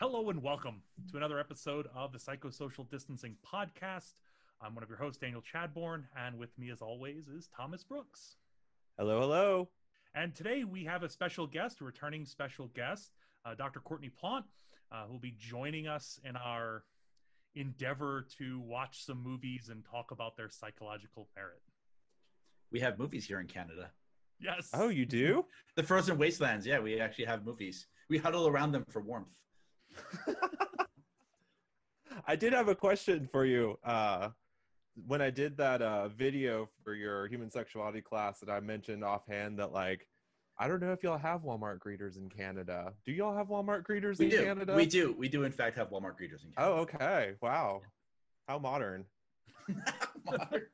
Hello and welcome to another episode of the Psychosocial Distancing Podcast. I'm one of your hosts, Daniel Chadbourne, and with me, as always, is Thomas Brooks. Hello, hello. And today we have a special guest, a returning special guest, uh, Dr. Courtney Plant, uh, who will be joining us in our endeavor to watch some movies and talk about their psychological merit. We have movies here in Canada. Yes. Oh, you do? The Frozen Wastelands. Yeah, we actually have movies. We huddle around them for warmth. I did have a question for you. Uh, when I did that uh, video for your human sexuality class, that I mentioned offhand that like I don't know if y'all have Walmart greeters in Canada. Do y'all have Walmart greeters We in do. Canada? We do. We do, in fact, have Walmart greeters in Canada. Oh, okay. Wow. How modern. Canada.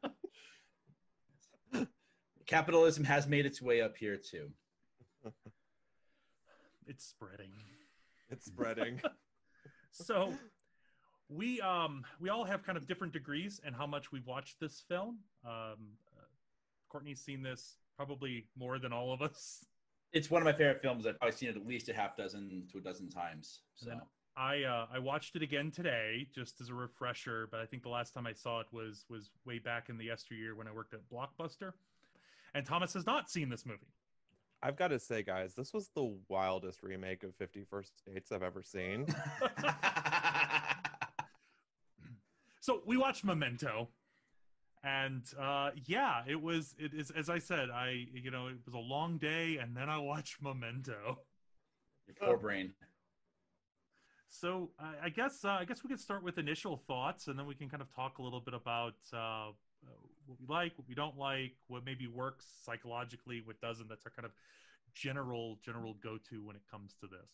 Capitalism has made its way up here, too. It's spreading. It's spreading. So we um we all have kind of different degrees and how much we've watched this film. Um, uh, Courtney's seen this probably more than all of us. It's one of my favorite films. I've probably seen it at least a half dozen to a dozen times. So, Yeah. I uh, I watched it again today just as a refresher, but I think the last time I saw it was was way back in the yesteryear when I worked at Blockbuster. And Thomas has not seen this movie. I've got to say, guys, this was the wildest remake of Fifty First Dates I've ever seen. So we watched Memento, and uh, yeah, it was it is as I said. I you know it was a long day, and then I watched Memento. your poor brain. So I I guess uh, I guess we could start with initial thoughts, and then we can kind of talk a little bit about uh, uh, what we like, what we don't like, what maybe works psychologically, what doesn't. That's our kind of general general go to when it comes to this.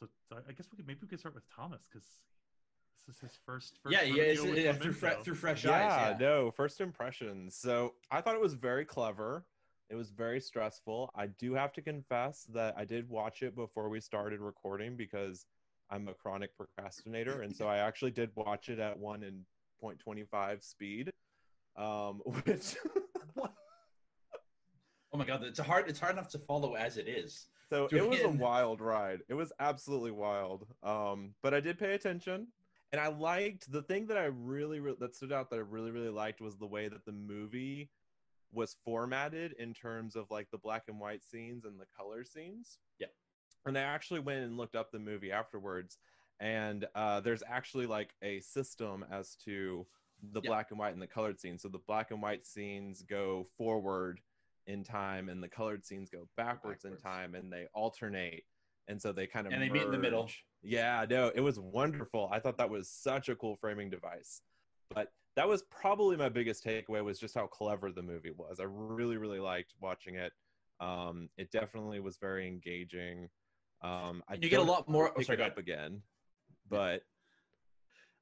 So, so I guess we could maybe we could start with Thomas because this is his first. first Yeah, yeah, it's, with yeah through, fre- through fresh yeah, eyes. Yeah. no, first impressions. So I thought it was very clever. It was very stressful. I do have to confess that I did watch it before we started recording because I'm a chronic procrastinator, and so I actually did watch it at one and point twenty five speed, um, which Oh my god, it's hard. It's hard enough to follow as it is. so Do it was a wild ride. It was absolutely wild. Um, but I did pay attention, and I liked the thing that I really, really that stood out that I really, really liked was the way that the movie was formatted in terms of like the black and white scenes and the color scenes. Yeah. And I actually went and looked up the movie afterwards, and uh, there's actually like a system as to the Yeah. black and white and the colored scenes. So the black and white scenes go forward in time, and the colored scenes go backwards, in time, and they alternate. And so they kind of And they meet in the middle. Yeah, no, it was wonderful. I thought that was such a cool framing device. But that was probably my biggest takeaway was just how clever the movie was. I really, really liked watching it. Um, it definitely was very engaging. Um, I You get a lot more- oh, Pick sorry, it up again, but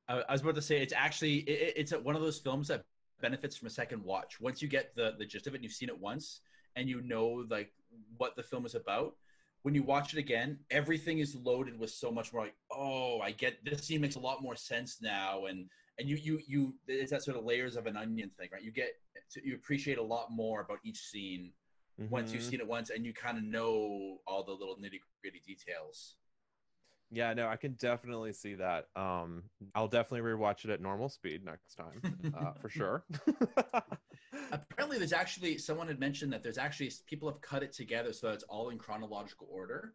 I, I was about to say it's actually it, it's one of those films that benefits from a second watch. Once you get the the gist of it, and you've seen it once, and you know like what the film is about. When you watch it again, everything is loaded with so much more. Like, oh, I get this scene makes a lot more sense now, and and you you you it's that sort of layers of an onion thing, right? You get to, you appreciate a lot more about each scene once you've Mhm. seen it once, and you kind of know all the little nitty gritty details. Yeah, no, I can definitely see that. Um, I'll definitely rewatch it at normal speed next time, uh, for sure. Apparently, there's actually someone had mentioned that there's actually people have cut it together so that it's all in chronological order,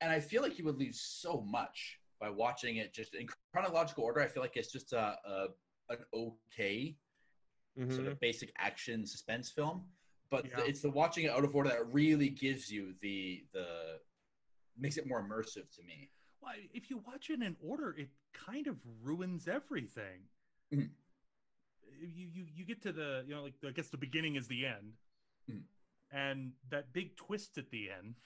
and I feel like you would lose so much by watching it just in chronological order. I feel like it's just a, a an okay sort Mhm. of basic action suspense film, but Yeah. the, it's the watching it out of order that really gives you the the makes it more immersive to me. Well, if you watch it in order, it kind of ruins everything. Mhm. You, you you get to the you know like I guess the beginning is the end, Mhm. and that big twist at the end,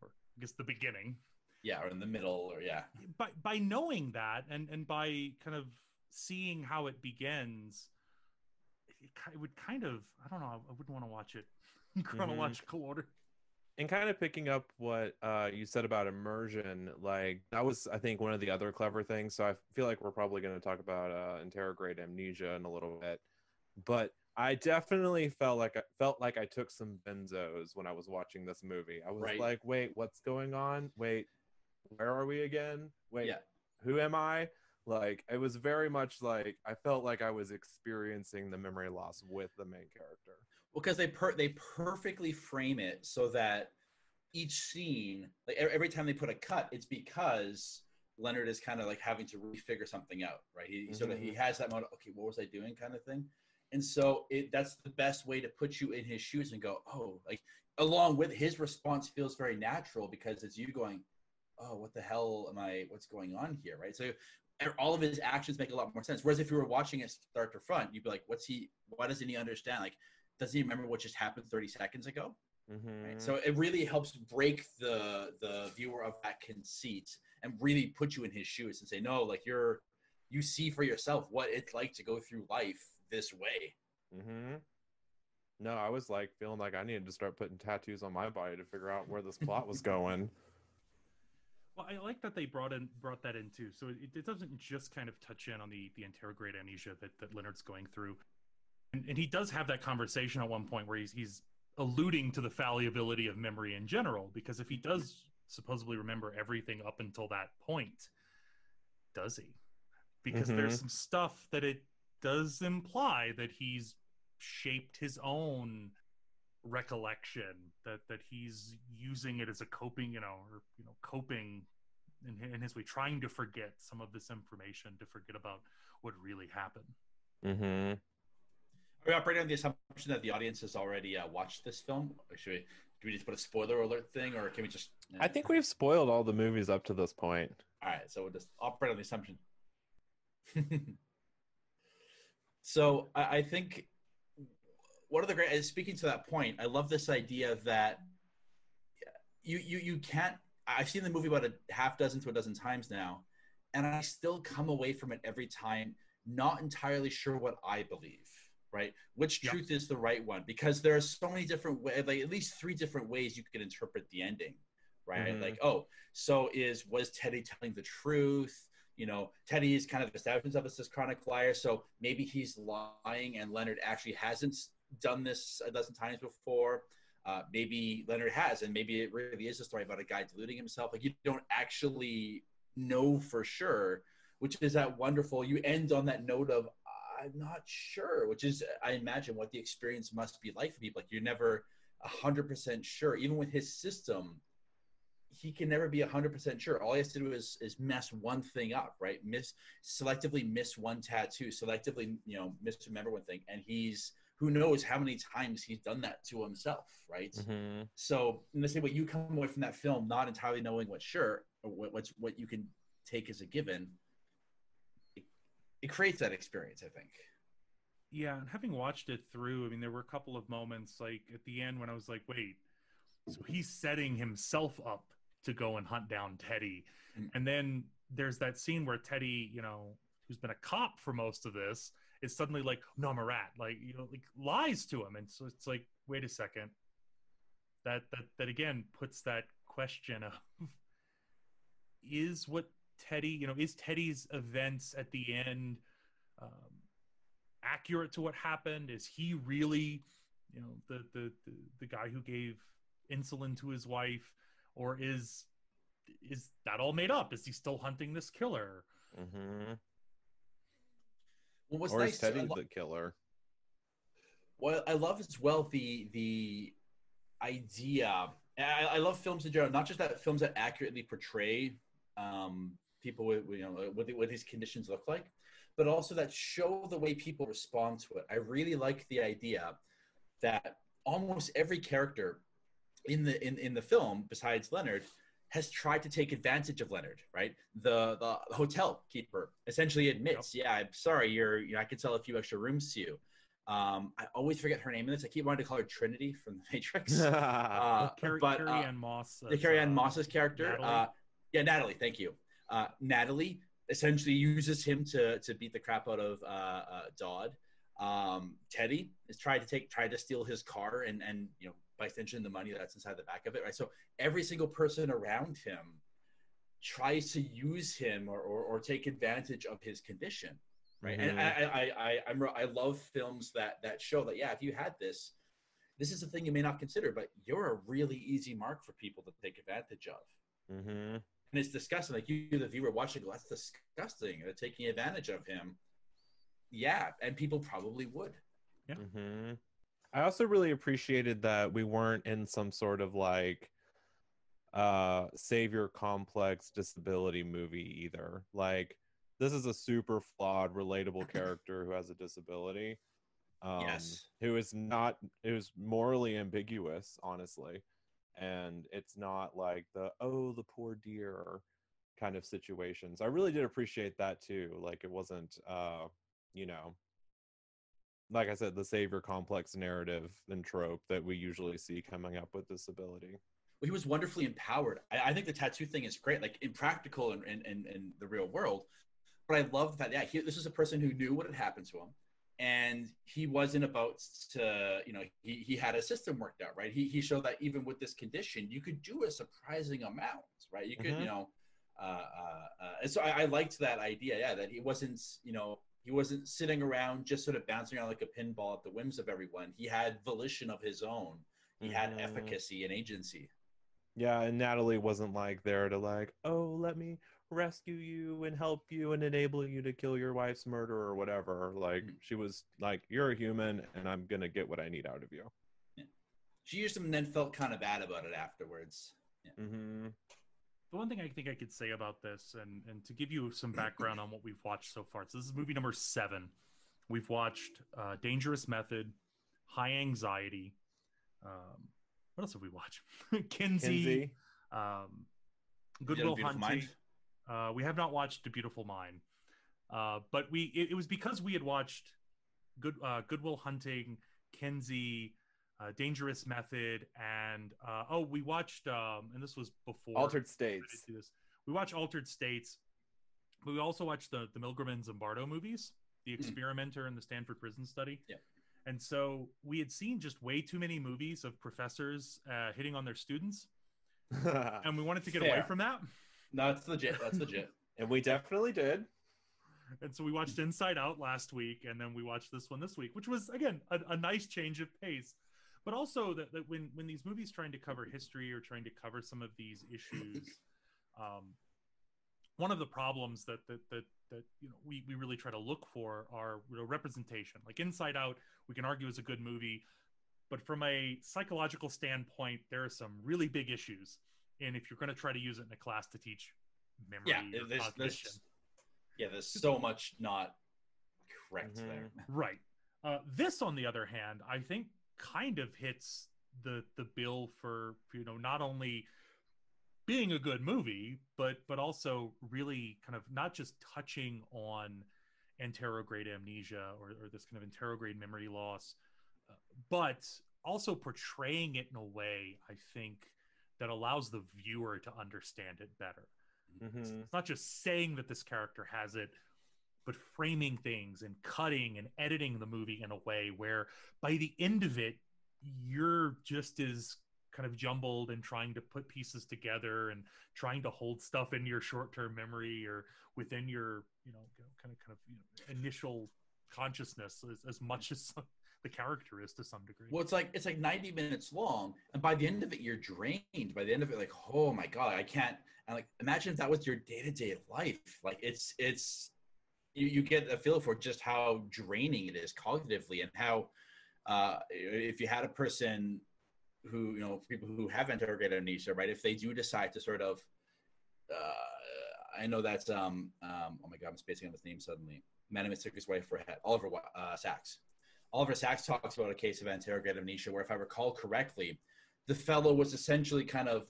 or I guess the beginning. Yeah, or in the middle, or yeah. By by knowing that and and by kind of seeing how it begins, it, it would kind of I don't know I wouldn't want to watch it in chronological order. And kind of picking up what uh, you said about immersion, like that was, I think, one of the other clever things. So I feel like we're probably going to talk about uh, anterograde amnesia in a little bit, but I definitely felt like I felt like I took some benzos when I was watching this movie. I was Right. like, wait, what's going on? Wait, where are we again? Wait, Yeah. who am I? Like it was very much like I felt like I was experiencing the memory loss with the main character. Because they per- they perfectly frame it so that each scene, like every time they put a cut, it's because Leonard is kind of like having to refigure something out, right? He, he sort of he has that moment. Okay, what was I doing, kind of thing. And so it that's the best way to put you in his shoes and go, oh, like along with his response feels very natural because it's you going, oh, what the hell am I? What's going on here, right? So all of his actions make a lot more sense. Whereas if you were watching it start to front, you'd be like, what's he? Why doesn't he understand? Like doesn't he remember what just happened 30 seconds ago Mm-hmm. right? so it really helps break the the viewer of that conceit and really put you in his shoes and say no like you're you see for yourself what it's like to go through life this way Mm-hmm. No, I was like feeling like I needed to start putting tattoos on my body to figure out where this plot was going. Well, I like that they brought in brought that in too. So it, it doesn't just kind of touch in on the the anterograde amnesia that, that Leonard's going through, and, and he does have that conversation at one point where he's he's alluding to the fallibility of memory in general. Because if he does supposedly remember everything up until that point, does he? Because there's some stuff that it does imply that he's shaped his own recollection that that he's using it as a coping you know or you know coping in, in his way trying to forget some of this information to forget about what really happened Mm-hmm. Are we operating on the assumption that the audience has already uh, watched this film or should we do we just put a spoiler alert thing or can we just I think we've spoiled all the movies up to this point. All right, so we'll just operate on the assumption. so I, I think one of the great speaking to that point, I love this idea that you you you can't. I've seen the movie about a half dozen to a dozen times now, and I still come away from it every time not entirely sure what I believe. Right, which Yep. truth is the right one? Because there are so many different ways, like at least three different ways you could interpret the ending. Right, Mhm. like oh, so is was Teddy telling the truth? You know, Teddy is kind of established himself as this chronic liar, so maybe he's lying, and Leonard actually hasn't done this a dozen times before. Uh, maybe Leonard has, and maybe it really is a story about a guy deluding himself. Like you don't actually know for sure, which is that wonderful. You end on that note of I'm not sure, which is I imagine what the experience must be like for people. Like you're never hundred percent sure, even with his system he can never be 100% sure. All he has to do is is mess one thing up right? Miss selectively miss one tattoo selectively you know misremember one thing. And he's who knows how many times he's done that to himself right? Mm-hmm. so in the same way you come away from that film not entirely knowing what's sure what, what's what you can take as a given it creates that experience i think. Yeah and having watched it through i mean there were a couple of moments like at the end when i was like wait so he's setting himself up to go and hunt down teddy. Mm. and then there's that scene where teddy you know who's been a cop for most of this is suddenly like no i'm a rat. Like you know like lies to him. And so it's like wait a second. That that that again puts that question of is what teddy you know is teddy's events at the end um, accurate to what happened is he really you know the, the the the guy who gave insulin to his wife or is is that all made up is he still hunting this killer Mm-hmm. well what's Or nice is Teddy I lo- the killer? Well, I love as well the the idea. I, I love films in general, not just that films that accurately portray um, people with you know what, what these conditions look like, but also that show the way people respond to it. I really like the idea that almost every character in the in, in the film, besides Leonard, has tried to take advantage of Leonard. Right, the the hotel keeper essentially admits, "Yeah, I'm sorry, you're you know, I could sell a few extra rooms to you." Um, I always forget her name in this. I keep wanting to call her Trinity from The Matrix. Uh, Carrie, but, Carrie uh, Ann Moss the Carrie Ann uh, Moss's character. Natalie? Uh, yeah, Natalie. Thank you. Uh, Natalie essentially uses him to to beat the crap out of uh, uh, Dodd. Um, Teddy is trying to take tried to steal his car and and you know by extension the money that's inside the back of it. Right. So every single person around him tries to use him or, or, or take advantage of his condition right and Mhm. I, I i i'm i love films that that show that yeah if you had this this is a thing you may not consider but you're a really easy mark for people to take advantage of mm-hmm. And it's disgusting. Like you, the viewer, watching, go, that's disgusting. They're taking advantage of him. Yeah, and people probably would. Yeah. hmm I also really appreciated that we weren't in some sort of like uh savior complex disability movie either. Like this is a super flawed, relatable character who has a disability. Um, Yes. Who is not who's morally ambiguous, honestly. And it's not like the oh the poor dear kind of situations. I really did appreciate that too. Like it wasn't uh, you know, like I said, the savior complex narrative and trope that we usually see coming up with disability. Well, he was wonderfully empowered. I, I think the tattoo thing is great, like impractical in, in, in, in the real world. But I love the fact that, yeah, he, this is a person who knew what had happened to him. And he wasn't about to, you know, he, he had a system worked out, right? He, he showed that even with this condition, you could do a surprising amount, right? You could, Mhm. you know, uh, uh, uh, and so I, I liked that idea, yeah, that he wasn't, you know, he wasn't sitting around just sort of bouncing around like a pinball at the whims of everyone. He had volition of his own. He had Mhm. efficacy and agency. Yeah, and Natalie wasn't like there to like, oh, let me rescue you and help you and enable you to kill your wife's murderer or whatever. Like Mhm. she was like, you're a human and I'm gonna get what I need out of you. She used him and then felt kind of bad about it afterwards. hmm The one thing I think I could say about this, and and to give you some background on what we've watched so far, so this is movie number seven. We've watched uh, Dangerous Method, High Anxiety. Um, what else have we watched? Kinsey, Kinsey. Um, You Goodwill Hunting. Mind? Uh, we have not watched A Beautiful Mind, uh, but we it, it was because we had watched Good uh, Goodwill Hunting, Kinsey, uh, Dangerous Method, and uh, oh, we watched um, and this was before Altered States. We watched Altered States, but we also watched the the Milgram and Zimbardo movies, The Experimenter and the Stanford Prison Study. Yeah. And so we had seen just way too many movies of professors uh, hitting on their students, and we wanted to get away from that. No, that's legit. That's legit. and we definitely did. And so we watched Inside Out last week, and then we watched this one this week, which was again a, a nice change of pace. But also that, that when when these movies trying to cover history or trying to cover some of these issues, um, one of the problems that that that that you know we, we really try to look for are you know, representation. Like Inside Out, we can argue is a good movie, but from a psychological standpoint, there are some really big issues. And if you're going to try to use it in a class to teach memory Yeah, or there's, cognition, there's, yeah, there's so much not correct Mhm. there. Right. Uh, this, on the other hand, I think kind of hits the the bill for you know not only being a good movie, but but also really kind of not just touching on anterograde amnesia or, or this kind of anterograde memory loss, uh, but also portraying it in a way I think that allows the viewer to understand it better. It's, Mhm. it's not just saying that this character has it, but framing things and cutting and editing the movie in a way where by the end of it, you're just as kind of jumbled and trying to put pieces together and trying to hold stuff in your short-term memory or within your, you know, kind of kind of you know, initial consciousness as, as much as the character is to some degree. Well, it's like it's like 90 minutes long, and by the end of it, you're drained. By the end of it, like, oh my god, I can't. And like, imagine if that was your day to day life. Like, it's it's you, you get a feel for just how draining it is cognitively, and how uh, if you had a person who you know people who have anterograde amnesia, right? If they do decide to sort of, uh, I know that's um um oh my god, I'm spacing on his name suddenly. Manimus took his wife for a head. Oliver uh, Sacks. Oliver Sacks talks about a case of anterograde amnesia where, if I recall correctly, the fellow was essentially kind of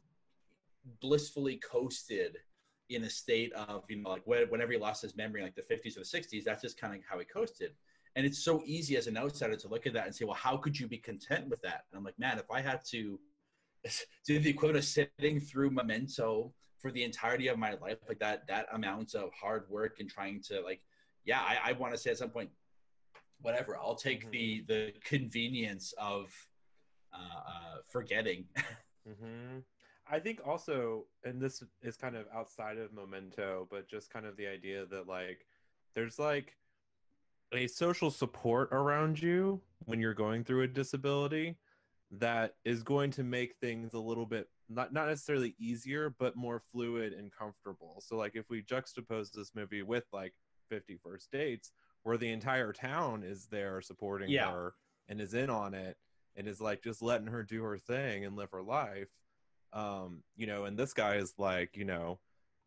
blissfully coasted in a state of, you know, like when- whenever he lost his memory, like the 50s or the 60s, that's just kind of how he coasted. And it's so easy as an outsider to look at that and say, well, how could you be content with that? And I'm like, man, if I had to do the equivalent of sitting through Memento for the entirety of my life, like that, that amount of hard work and trying to, like, yeah, I, I want to say at some point, whatever. I'll take the the convenience of uh, uh, forgetting. hmm I think also, and this is kind of outside of Memento, but just kind of the idea that like there's like a social support around you when you're going through a disability that is going to make things a little bit not not necessarily easier, but more fluid and comfortable. So like if we juxtapose this movie with like Fifty First Dates, where the entire town is there supporting Yeah. her and is in on it and is like just letting her do her thing and live her life. Um, you know, and this guy is like, you know,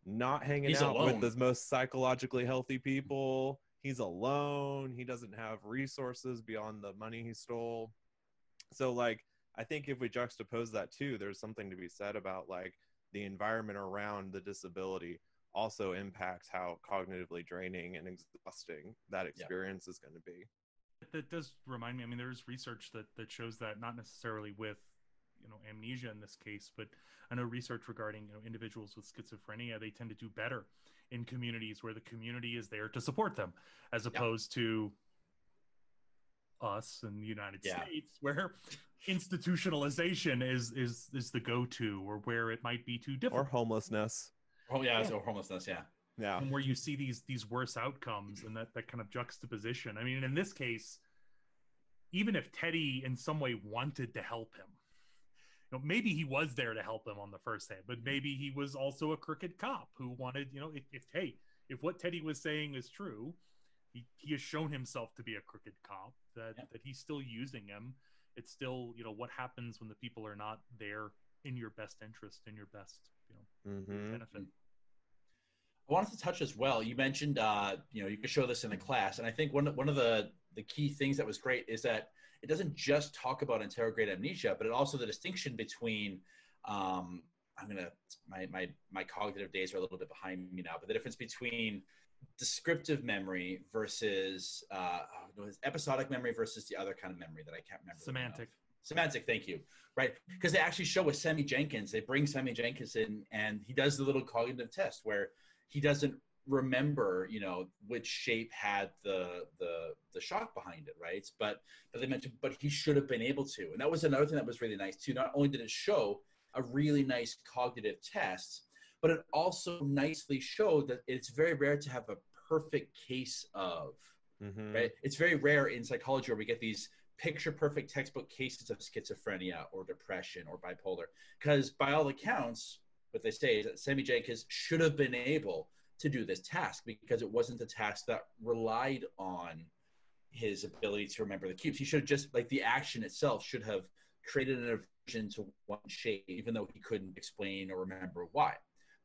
not hanging He's out alone. with the most psychologically healthy people. He's alone. He doesn't have resources beyond the money he stole. So like I think if we juxtapose that too, there's something to be said about like the environment around the disability also impacts how cognitively draining and exhausting that experience is going to be. that does remind me. I mean, there is research that that shows that not necessarily with you know amnesia in this case, but I know research regarding you know individuals with schizophrenia they tend to do better in communities where the community is there to support them, as opposed to us in the United Yeah. States where institutionalization is is is the go-to or where it might be too difficult, Or homelessness. Oh yeah, Yeah. so homelessness. Yeah, Yeah. and where you see these these worse outcomes and that that kind of juxtaposition. I mean, in this case, even if Teddy in some way wanted to help him, you know, maybe he was there to help him on the first day, but maybe he was also a crooked cop who wanted, you know, if, if hey, if what Teddy was saying is true, he, he has shown himself to be a crooked cop that Yeah. that he's still using him. It's still, you know, what happens when the people are not there in your best interest, in your best, you know, hmm benefit. I wanted to touch as well. You mentioned, uh, you know, you could show this in the class, and I think one one of the the key things that was great is that it doesn't just talk about anterograde amnesia, but it also the distinction between. Um, I'm gonna my my my cognitive days are a little bit behind me now, but the difference between descriptive memory versus uh, oh, episodic memory versus the other kind of memory that I can't remember. the name of. Semantic. Semantic, thank you. Right, because they actually show with Sammy Jenkins, they bring Sammy Jenkins in, and he does the little cognitive test where he doesn't remember, you know, which shape had the the the shock behind it, right? But but they mentioned, but he should have been able to, and that was another thing that was really nice too. Not only did it show a really nice cognitive test, but it also nicely showed that it's very rare to have a perfect case of hmm right? It's very rare in psychology where we get these picture perfect textbook cases of schizophrenia or depression or bipolar. Because by all accounts, what they say is that Sammy Jenkins should have been able to do this task because it wasn't a task that relied on his ability to remember the cubes. He should have just like the action itself should have created an aversion to one shape, even though he couldn't explain or remember why.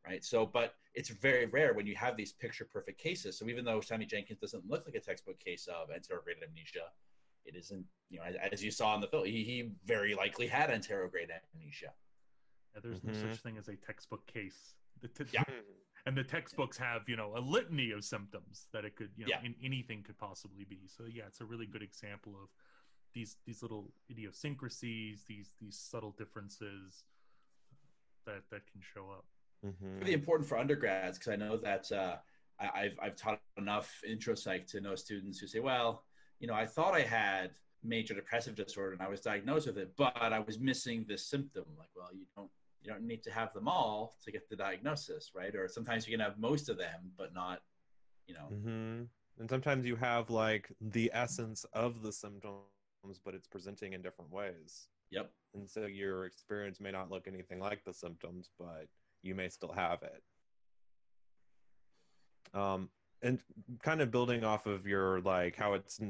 Right. So, but it's very rare when you have these picture perfect cases. So even though Sammy Jenkins doesn't look like a textbook case of anterograde amnesia, it isn't, you know, as, as you saw in the film, he, he very likely had anterograde amnesia. Yeah, there's no Mhm. such thing as a textbook case. The t- Yeah. and the textbooks have you know a litany of symptoms that it could you know Yeah. in, anything could possibly be. So yeah, it's a really good example of these these little idiosyncrasies, these these subtle differences that that can show up. hmm really important for undergrads because I know that uh, I, I've I've taught enough intro psych to know students who say, well, you know, I thought I had major depressive disorder and I was diagnosed with it, but I was missing this symptom. Like, well, you don't you don't need to have them all to get the diagnosis, right? Or sometimes you can have most of them, but not, you know. hmm And sometimes you have like the essence of the symptoms, but it's presenting in different ways. Yep. And so your experience may not look anything like the symptoms, but you may still have it. Um, and kind of building off of your like how it's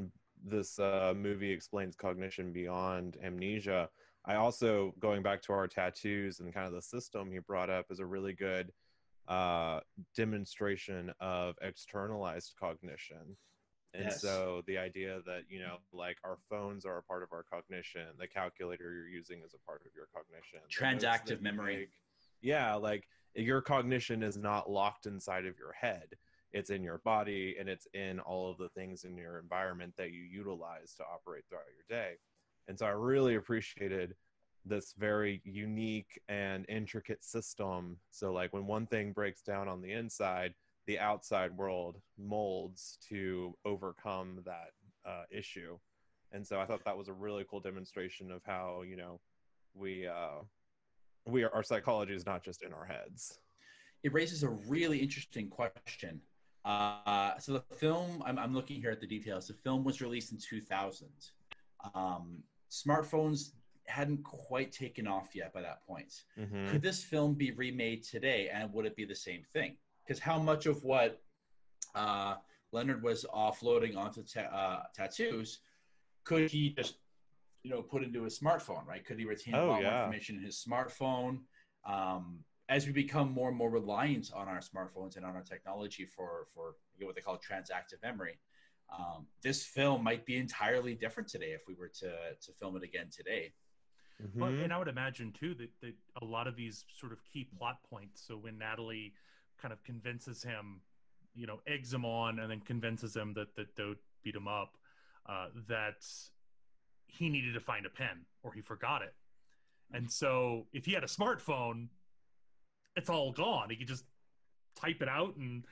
this uh, movie explains cognition beyond amnesia. I also going back to our tattoos and kind of the system he brought up is a really good uh, demonstration of externalized cognition. And Yes. so the idea that, you know, like our phones are a part of our cognition, the calculator you're using is a part of your cognition. the notes that Transactive memory. make- yeah, like your cognition is not locked inside of your head. It's in your body and it's in all of the things in your environment that you utilize to operate throughout your day. And so I really appreciated this very unique and intricate system. So, like, when one thing breaks down on the inside, the outside world molds to overcome that uh, issue. And so I thought that was a really cool demonstration of how, you know, we, uh, we are, our psychology is not just in our heads. it raises a really interesting question. Uh, so the film, I'm, I'm looking here at the details. The film was released in 2000. Um, smartphones hadn't quite taken off yet by that point. Mhm. Could this film be remade today, and would it be the same thing? Because how much of what uh, Leonard was offloading onto ta- uh, tattoos could he just, you know, put into his smartphone? Right? Could he retain a Oh, lot more yeah. information in his smartphone? Um, as we become more and more reliant on our smartphones and on our technology for for you know, what they call transactive memory, um, this film might be entirely different today if we were to to film it again today. Well, Mhm. and I would imagine too that, that a lot of these sort of key plot points. So when Natalie kind of convinces him, you know, eggs him on, and then convinces him that that Dodd beat him up, uh, that he needed to find a pen or he forgot it. And so if he had a smartphone, it's all gone. He could just type it out and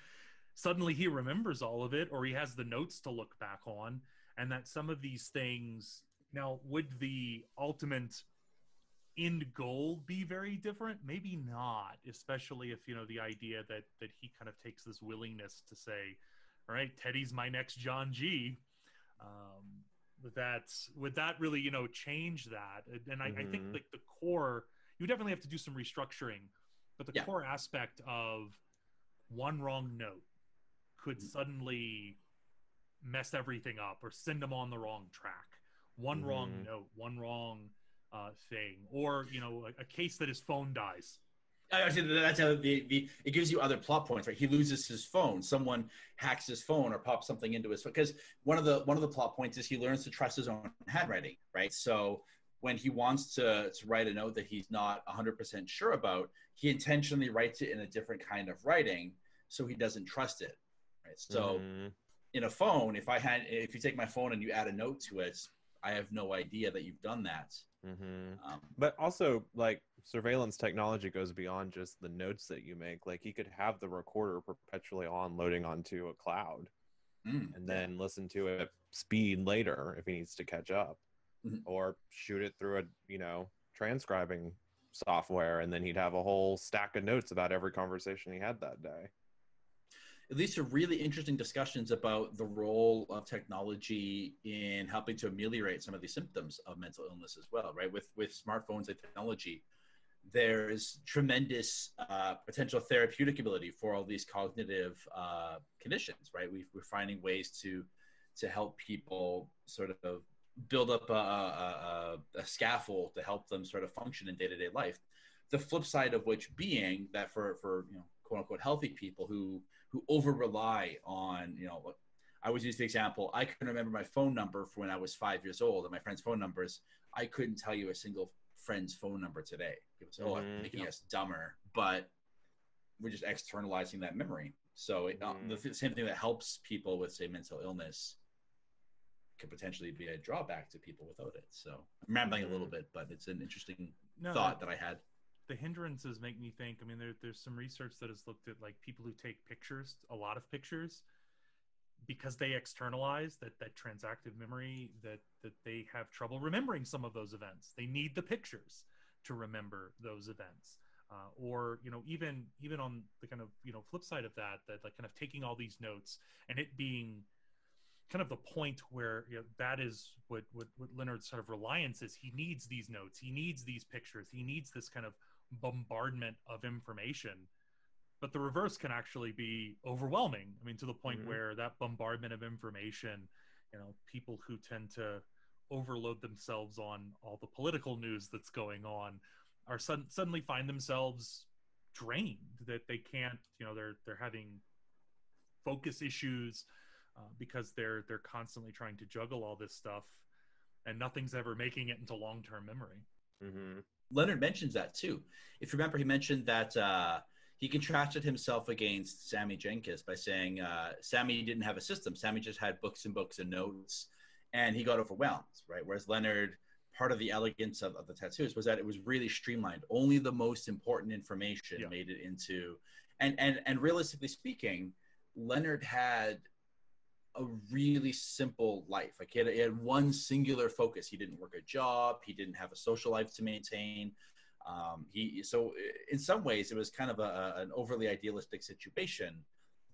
suddenly he remembers all of it or he has the notes to look back on and that some of these things now would the ultimate end goal be very different maybe not especially if you know the idea that that he kind of takes this willingness to say all right teddy's my next john g um would that would that really you know change that and, I, I think Mhm. like the core you definitely have to do some restructuring but the Yeah. core aspect of one wrong note could Mhm. suddenly mess everything up or send them on the wrong track one wrong Mhm. note one wrong uh, thing or you know a, a case that his phone dies Actually, that's how the, the it gives you other plot points, right? He loses his phone. Someone hacks his phone or pops something into his phone. Because one of the one of the plot points is he learns to trust his own handwriting, right? So when he wants to to write a note that he's not 100% sure about, he intentionally writes it in a different kind of writing so he doesn't trust it, right? So Mhm. in a phone, if I had if you take my phone and you add a note to it, I have no idea that you've done that. Mhm. Um, But also, like surveillance technology goes beyond just the notes that you make. Like he could have the recorder perpetually on, loading onto a cloud, mm, and then listen to it speed later if he needs to catch up, Mhm. or shoot it through a you know transcribing software, and then he'd have a whole stack of notes about every conversation he had that day. It leads to really interesting discussions about the role of technology in helping to ameliorate some of the symptoms of mental illness as well right? With with smartphones and technology there's tremendous uh, potential therapeutic ability for all these cognitive uh, conditions right? We, we're finding ways to to help people sort of build up a, a, a, a scaffold to help them sort of function in day-to-day life. The flip side of which being that for for you know quote unquote healthy people who who over rely on you know I always use the example I can remember my phone number from when I was five years old and my friends' phone numbers. I couldn't tell you a single friend's phone number today. People say, "Oh, I'm Mhm. making us dumber," but we're just externalizing that memory. So it, uh, Mhm. the th- same thing that helps people with say mental illness could potentially be a drawback to people without it. So I'm rambling a little Mhm. bit, but it's an interesting no thought that I had. The hindrances make me think i mean there, there's some research that has looked at like people who take pictures a lot of pictures because they externalize that that transactive memory that that they have trouble remembering some of those events they need the pictures to remember those events uh, or you know even even on the kind of you know flip side of that that like kind of taking all these notes and it being kind of the point where you know, that is what, what what Leonard's sort of reliance is. He needs these notes. He needs these pictures. He needs this kind of bombardment of information. But the reverse can actually be overwhelming. I mean, to the point Mhm. where that bombardment of information, you know, people who tend to overload themselves on all the political news that's going on are sud- suddenly find themselves drained that they can't you know they're they're having focus issues uh, because they're they're constantly trying to juggle all this stuff and nothing's ever making it into long-term memory hmm Leonard mentions that too. If you remember, he mentioned that uh, he contrasted himself against Sammy Jenkins by saying uh, Sammy didn't have a system. Sammy just had books and books and notes, and he got overwhelmed, right? Whereas Leonard, part of the elegance of, of the tattoos was that it was really streamlined. Only the most important information Yeah. made it into, and and and realistically speaking, Leonard had a really simple life. Like he had, he had one singular focus. He didn't work a job. He didn't have a social life to maintain. Um, he so in some ways it was kind of a, an overly idealistic situation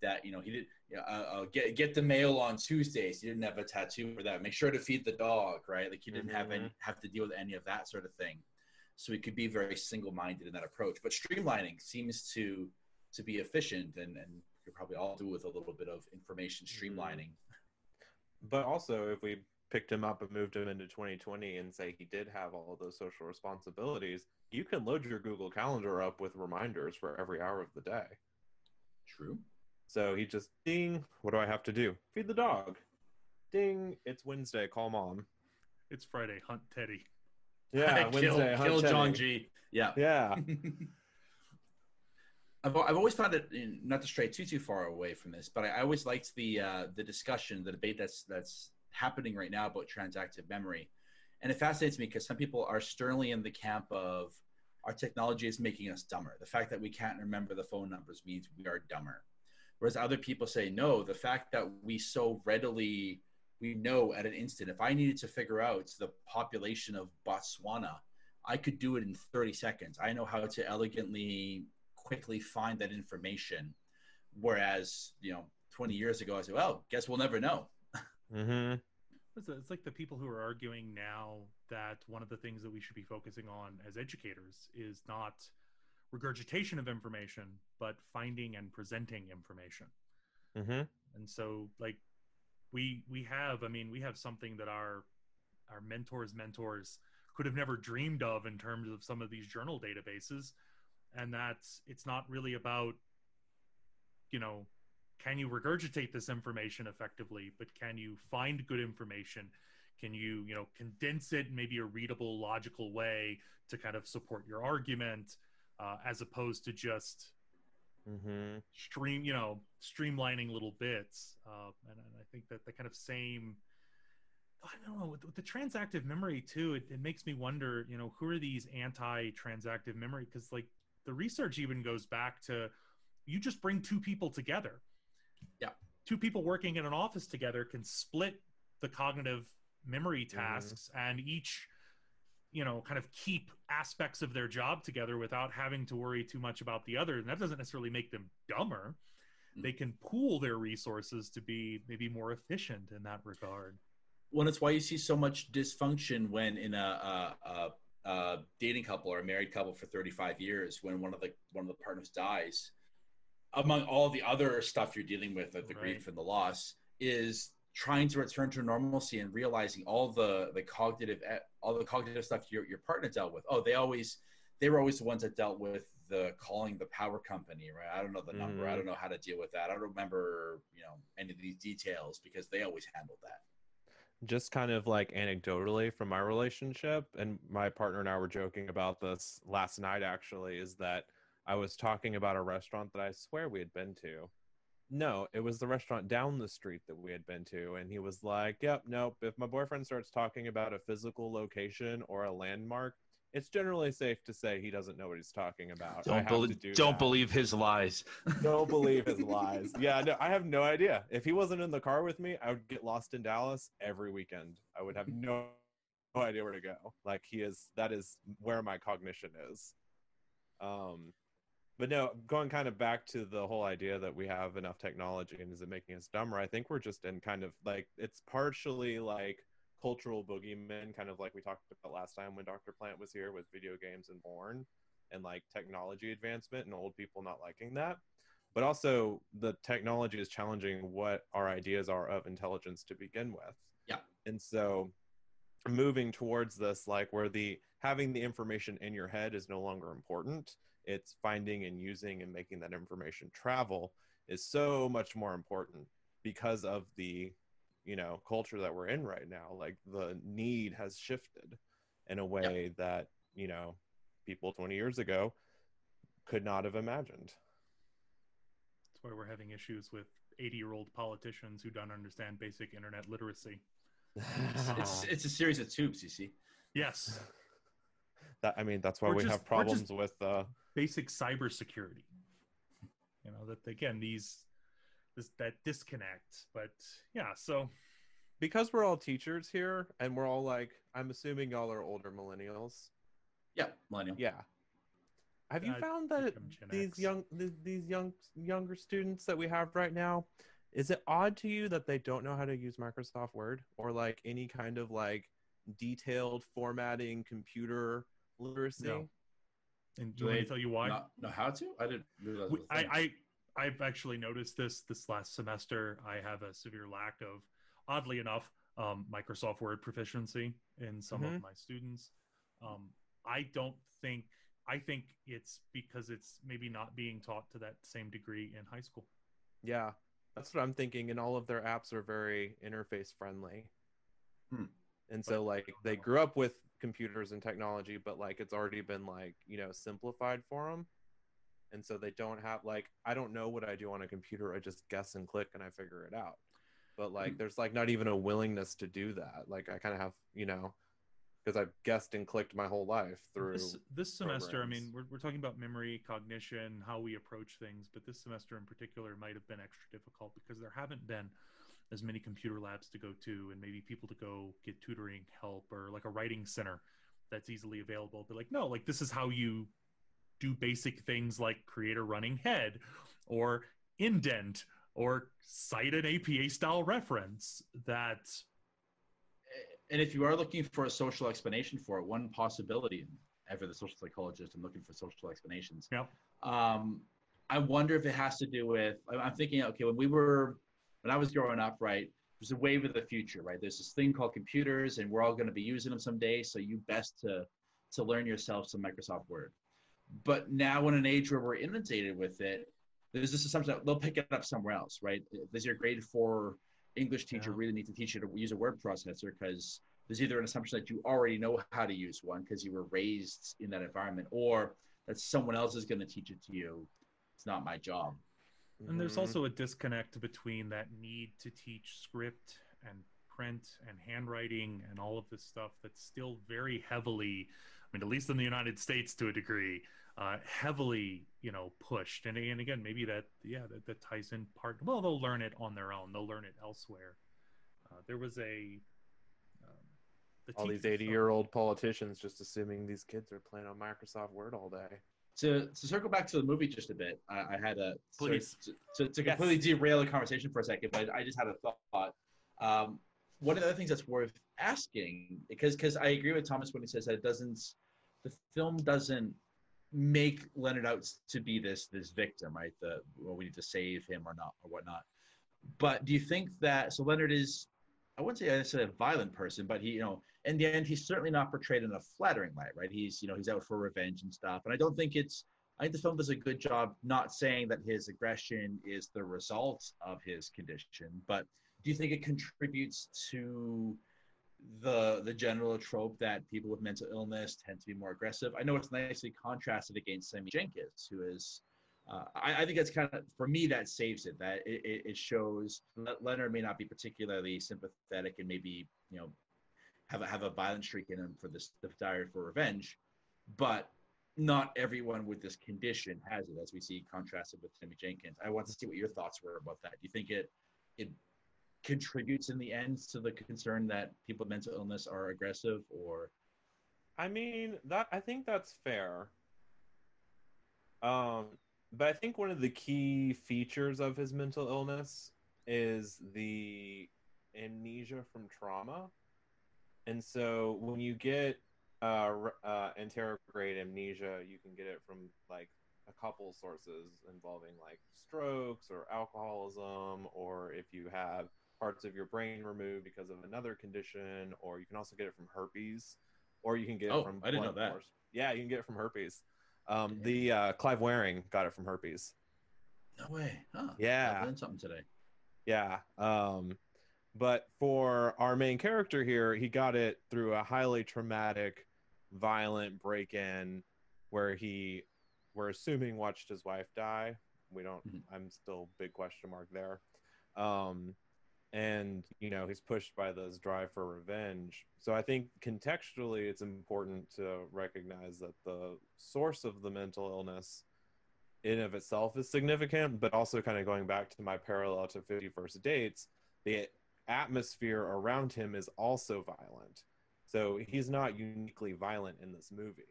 that you know he did yeah, uh, uh, get get the mail on Tuesdays. He didn't have a tattoo for that. Make sure to feed the dog, right? Like he didn't have any have to deal with any of that sort of thing. So he could be very single minded in that approach. But streamlining seems to to be efficient, and and you could probably all do with a little bit of information mm-hmm. streamlining. But also, if we picked him up and moved him into 2020 and say he did have all of those social responsibilities, you can load your Google Calendar up with reminders for every hour of the day. True. So he just ding, what do I have to do? Feed the dog. Ding, it's Wednesday, call mom. It's Friday, hunt Teddy. Yeah, kill, Wednesday, hunt kill John Teddy. G. Yeah. Yeah. I've, I've always found it not to stray too too far away from this, but I, I always liked the uh, the discussion, the debate that's that's happening right now about transactive memory, and it fascinates me because some people are sternly in the camp of our technology is making us dumber. The fact that we can't remember the phone numbers means we are dumber, whereas other people say no. The fact that we so readily we know at an instant. If I needed to figure out the population of Botswana, I could do it in 30 seconds. I know how to elegantly quickly find that information. Whereas, you know, 20 years ago, I said, well, guess we'll never know. mm-hmm. It's, it's like the people who are arguing now that one of the things that we should be focusing on as educators is not regurgitation of information, but finding and presenting information. Mm-hmm. And so, like, we we have, I mean, we have something that our our mentors mentors could have never dreamed of in terms of some of these journal databases, and that's it's not really about, you know, can you regurgitate this information effectively but can you find good information can you you know condense it in maybe a readable logical way to kind of support your argument uh, as opposed to just Mm-hmm. stream you know streamlining little bits uh, and, and i think that the kind of same i don't know with, with the transactive memory too it, it makes me wonder you know who are these anti-transactive memory because like the research even goes back to you just bring two people together. Yeah. two people working in an office together can split the cognitive memory tasks and each you know kind of keep aspects of their job together without having to worry too much about the other. And that doesn't necessarily make them dumber. Mm. they can pool their resources to be maybe more efficient in that regard. Well, it's why you see so much dysfunction when in a, a, a, a dating couple or a married couple for 35 years, when one of the one of the partners dies, among all the other stuff you're dealing with, like the Right. grief and the loss, is trying to return to normalcy and realizing all the the cognitive all the cognitive stuff your your partner dealt with. Oh, they always they were always the ones that dealt with the calling the power company, right? I don't know the number. I Mhm. don't know how to deal with that. I don't remember, you know, any of these details because they always handled that. Just kind of like anecdotally from my relationship and my partner and i were joking about this last night actually is that i was talking about a restaurant that i swear we had been to. No it was the restaurant down the street that we had been to and he was like yep nope if my boyfriend starts talking about a physical location or a landmark it's generally safe to say he doesn't know what he's talking about Don't have believe. do Don't believe his lies. don't believe his lies. Yeah, no, I have no idea. If he wasn't in the car with me, I would get lost in Dallas every weekend. I would have no, no idea where to go. Like he is that is where my cognition is. Um but no, going kind of back to the whole idea that we have enough technology and is it making us dumber? I think we're just in kind of like it's partially like cultural boogeymen, kind of like we talked about last time when Dr. Plant was here with video games and porn and like technology advancement and old people not liking that. But also the technology is challenging what our ideas are of intelligence to begin with. Yeah. And so moving towards this like where the having the information in your head is no longer important it's finding and using and making that information travel is so much more important because of the you know culture that we're in right now like the need has shifted in a way that you know people 20 years ago could not have imagined that's why we're having issues with 80 year old politicians who don't understand basic internet literacy It's it's a series of tubes, you see. yes that i mean that's why Or we just- have problems with uh basic cybersecurity. You know that again these this that disconnect, but yeah. So because we're all teachers here and we're all like i'm assuming y'all are older millennials Yeah, millennial. yeah Have you I found that these young these young younger students that we have right now, is it odd to you that they don't know how to use Microsoft Word or like any kind of like detailed formatting computer literacy? No. And do Do you want they to tell you why? Not know how to? I didn't realize. We- it was a thing. I, I I've actually noticed this this last semester. I have a severe lack of, oddly enough, um, Microsoft Word proficiency in some of Mhm. my students. Um, I don't think I think it's because it's maybe not being taught to that same degree in high school. Yeah, that's what I'm thinking. And all of their apps are very interface friendly. Hmm. And so, But- like, they grew up with computers and technology, but like, it's already been like, you know, simplified for them. And so they don't have like, I don't know what I do on a computer. I just guess and click and I figure it out. But like, Hmm. there's like not even a willingness to do that. Like, I kind of have, you know, because I've guessed and clicked my whole life through. This, this semester, I mean, we're, we're talking about memory, cognition, how we approach things, but this semester in particular might have been extra difficult because there haven't been as many computer labs to go to and maybe people to go get tutoring help or like a writing center that's easily available. But like, no, like this is how you do basic things like create a running head or indent or cite an APA style reference that and if you are looking for a social explanation for it, one possibility, ever the social psychologist, I'm looking for social explanations. Yeah. Um, I wonder if it has to do with. I'm- I'm thinking, okay, when we were, when I was growing up, right, there's a wave of the future, right? There's this thing called computers, and we're all going to be using them someday. So you best to to learn yourself some Microsoft Word. But now, in an age where we're inundated with it, there's this assumption that they'll pick it up somewhere else, right? Does your grade four English teacher Yeah. really need to teach you to use a word processor? Because there's either an assumption that you already know how to use one because you were raised in that environment, or that someone else is going to teach it to you. It's not my job. And there's also mm-hmm. a disconnect between that need to teach script and print and handwriting and all of this stuff that's still very heavily, I mean, at least in the United States to a degree, uh, heavily, you know, pushed. And, and again, maybe that, yeah, that, that ties in part. Well, they'll learn it on their own. They'll learn it elsewhere. Uh, there was a. Um, the all these 80 year old politicians just assuming these kids are playing on Microsoft Word all day. To, to circle back to the movie just a bit, I, I had a sorry, Please. to, to, to Yes. completely derail the conversation for a second, but I just had a thought. Um, one of the other things that's worth asking, because because I agree with Thomas when he says that it doesn't, the film doesn't make Leonard out to be this this victim, right? The well, we need to save him or not or whatnot. But do you think that so Leonard is, I wouldn't say necessarily a violent person, but he you know in the end he's certainly not portrayed in a flattering light, right? He's you know he's out for revenge and stuff, and I don't think it's. I think the film does a good job not saying that his aggression is the result of his condition, but do you think it contributes to the the general trope that people with mental illness tend to be more aggressive? I know it's nicely contrasted against Sammy Jenkins, who is. Uh, I, I think that's kind of for me that saves it. That it, it, shows Le- Leonard may not be particularly sympathetic and maybe you know have a have a violent streak in him for this desire for revenge, but not everyone with this condition has it, as we see contrasted with Sammy Jenkins. I want to see what your thoughts were about that. Do you think it it contributes in the end to the concern that people with mental illness are aggressive, or I mean, that I think that's fair. Um, but I think one of the key features of his mental illness is the amnesia from trauma. And so when you get uh, uh, anterograde amnesia, you can get it from like a couple sources involving like strokes or alcoholism, or if you have parts of your brain removed because of another condition, or you can also get it from herpes, or you can get Oh, it from I didn't know that. force. Yeah, you can get it from herpes. Um, the uh, Clive Wearing got it from herpes. no way? Huh. Yeah. I learned something today. Yeah. Um, but for our main character here, he got it through a highly traumatic, violent break in where he, we're assuming, watched his wife die. We don't, Mhm. I'm still big question mark there. Um, and, you know, he's pushed by this drive for revenge. So I think contextually, it's important to recognize that the source of the mental illness in of itself is significant, but also kind of going back to my parallel to 50 First Dates, the atmosphere around him is also violent. So he's not uniquely violent in this movie.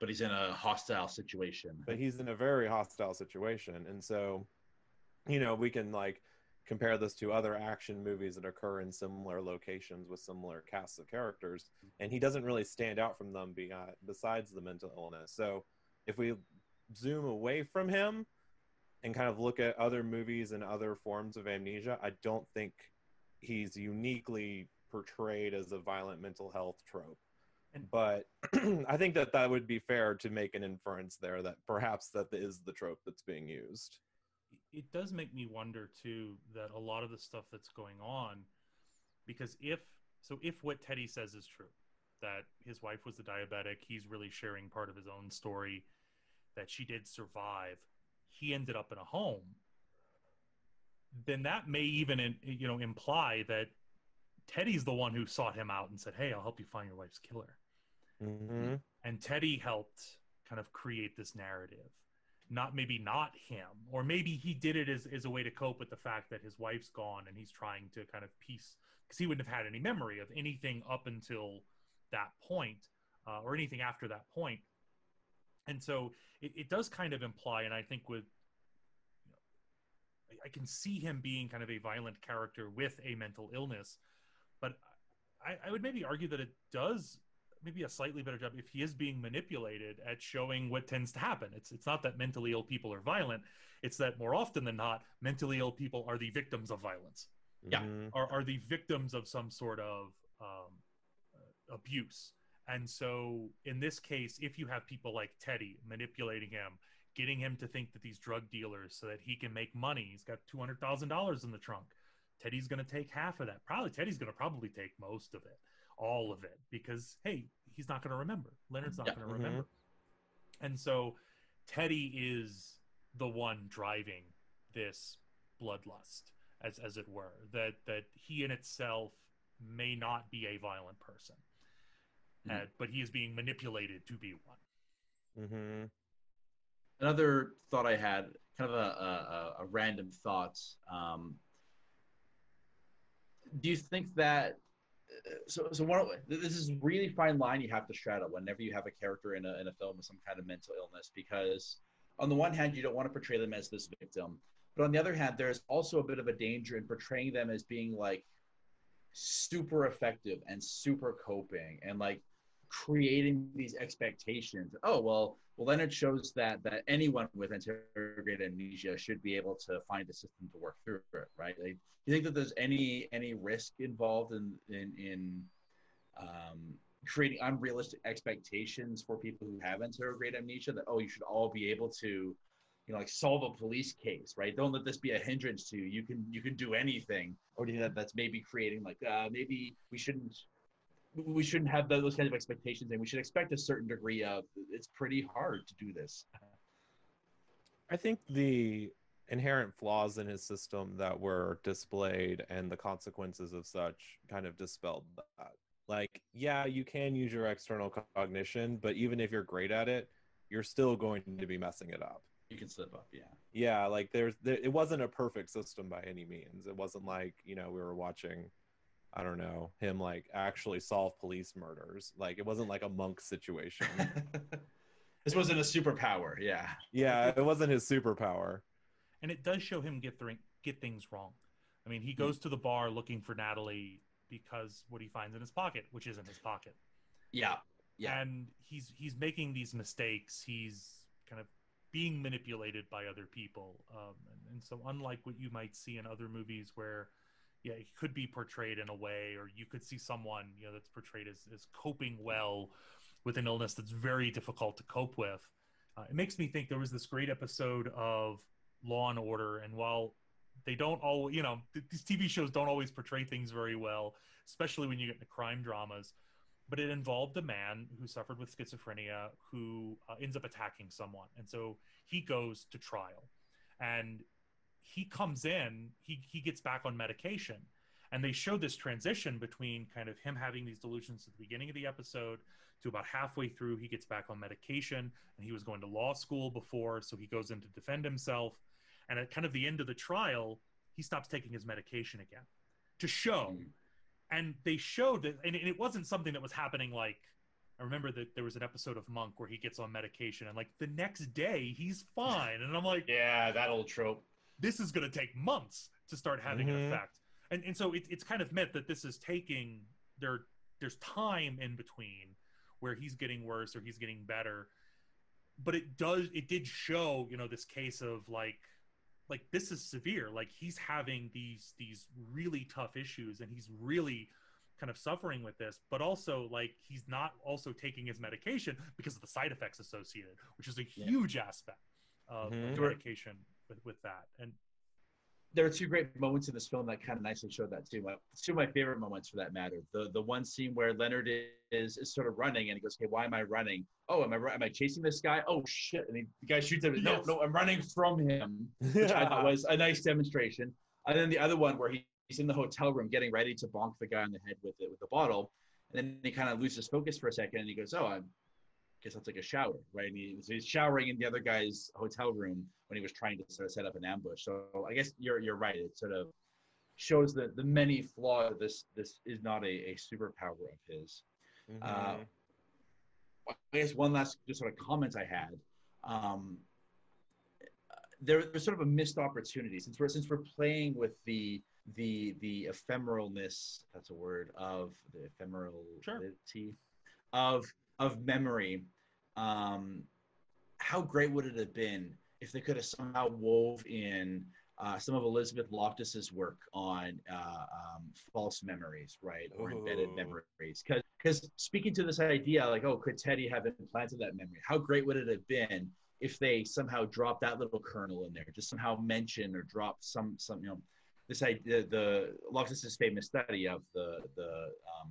but he's in a hostile situation. but he's in a very hostile situation and so you know we can like compare this to other action movies that occur in similar locations with similar casts of characters and he doesn't really stand out from them beyond, besides the mental illness so if we zoom away from him and kind of look at other movies and other forms of amnesia i don't think he's uniquely portrayed as a violent mental health trope but I think that that would be fair to make an inference there that perhaps that is the trope that's being used. It does make me wonder too that a lot of the stuff that's going on because if so if what teddy says is true that his wife was a diabetic he's really sharing part of his own story that she did survive he ended up in a home then that may even you know imply that teddy's the one who sought him out and said hey i'll help you find your wife's killer Mm-hmm. and Teddy helped kind of create this narrative. Not maybe not him, or maybe he did it as, as a way to cope with the fact that his wife's gone and he's trying to kind of piece because he wouldn't have had any memory of anything up until that point uh, or anything after that point. And so it, it does kind of imply, and I think with you know, I, I can see him being kind of a violent character with a mental illness, but I, I would maybe argue that it does maybe a slightly better job if he is being manipulated at showing what tends to happen. It's it's not that mentally ill people are violent. It's that more often than not, mentally ill people are the victims of violence. Yeah. Mhm. Are are the victims of some sort of um, uh, abuse. And so in this case, if you have people like Teddy manipulating him, getting him to think that these drug dealers so that he can make money, he's got two hundred thousand dollars in the trunk. Teddy's going to take half of that. Probably Teddy's going to probably take most of it, all of it, because hey, he's not going to remember. Leonard's not Yeah. going to Mhm. remember. And so Teddy is the one driving this bloodlust, as as it were. That that he in itself may not be a violent person, Mhm. uh, but he is being manipulated to be one. mm-hmm. another thought I had, kind of a, a, a- a random thought. Um, do you think that? So, so one, this is really fine line you have to straddle whenever you have a character in a, in a film with some kind of mental illness, because on the one hand, you don't want to portray them as this victim, but on the other hand, there's also a bit of a danger in portraying them as being like super effective and super coping and like creating these expectations. Oh well, well then it shows that that anyone with anterograde amnesia should be able to find a system to work through it, right? Like, you think that there's any any risk involved in in in um, creating unrealistic expectations for people who have anterograde amnesia? That oh, you should all be able to you know like solve a police case right don't let this be a hindrance to you you can you can do anything or do you think that that's maybe creating like uh maybe we shouldn't we shouldn't have those kinds of expectations and we should expect a certain degree of it's pretty hard to do this I think the inherent flaws in his system that were displayed and the consequences of such kind of dispelled that. Like, yeah, you can use your external cognition, but even if you're great at it, you're still going to be messing it up. you can slip up yeah Yeah, like there's there, it wasn't a perfect system by any means. It wasn't like, you know, we were watching I don't know, him like actually solve police murders. Like it wasn't like a monk situation. this wasn't a superpower yeah yeah, it wasn't his superpower. and it does show him get th- get things wrong. I mean, he Hmm. goes to the bar looking for Natalie because what he finds in his pocket, which isn't his pocket, yeah yeah and he's he's making these mistakes. He's kind of being manipulated by other people, um, and, and so unlike what you might see in other movies where. Yeah, he could be portrayed in a way, or you could see someone, you know, that's portrayed as, as coping well with an illness that's very difficult to cope with. Uh, it makes me think there was this great episode of Law and Order, and while they don't all, you know, th- these TV shows don't always portray things very well, especially when you get into crime dramas. But it involved a man who suffered with schizophrenia who uh, ends up attacking someone, and so he goes to trial, and he comes in, he he gets back on medication, and they show this transition between kind of him having these delusions at the beginning of the episode to about halfway through he gets back on medication and he was going to law school before so he goes in to defend himself and at kind of the end of the trial he stops taking his medication again to show Mm. and they showed that and it wasn't something that was happening like I remember that there was an episode of Monk where he gets on medication and like the next day he's fine, and I'm like, Yeah, that old trope. This is going to take months to start having an Mhm. effect. And and so it, it's kind of meant that this is taking there. There's time in between where he's getting worse or he's getting better, but it does it did show you know this case of like like this is severe. Like he's having these these really tough issues and he's really kind of suffering with this but also like he's not also taking his medication because of the side effects associated which is a Yeah. huge aspect of, Mhm. of medication with, with that and there are two great moments in this film that kind of nicely showed that too. My, two of my favorite moments for that matter. The the one scene where Leonard is is sort of running and he goes, "Hey, why am I running? Oh, am I am I chasing this guy? Oh shit!" And he, the guy shoots him. No, Yes. no, I'm running from him, which I thought was a nice demonstration. And then the other one where he, he's in the hotel room getting ready to bonk the guy on the head with it with the bottle, and then he kind of loses focus for a second and he goes, "Oh, I guess I'll take a shower." Right? And he, he's showering in the other guy's hotel room when he was trying to sort of set up an ambush. So I guess you're you're right. It sort of shows the the many flaws. This this is not a, a superpower of his. Uh, Mhm. I guess one last just sort of comment I had. Um, there, there's sort of a missed opportunity since we're since we're playing with the the the ephemeralness that's a word of the ephemerality of of memory. Um, how great would it have been if they could have somehow wove in uh, some of Elizabeth Loftus's work on uh, um, false memories, right, or embedded Ooh. memories? Because because speaking to this idea, like, oh, could Teddy have implanted that memory? How great would it have been if they somehow dropped that little kernel in there, just somehow mention or drop some some you know this idea the Loftus's famous study of the the um,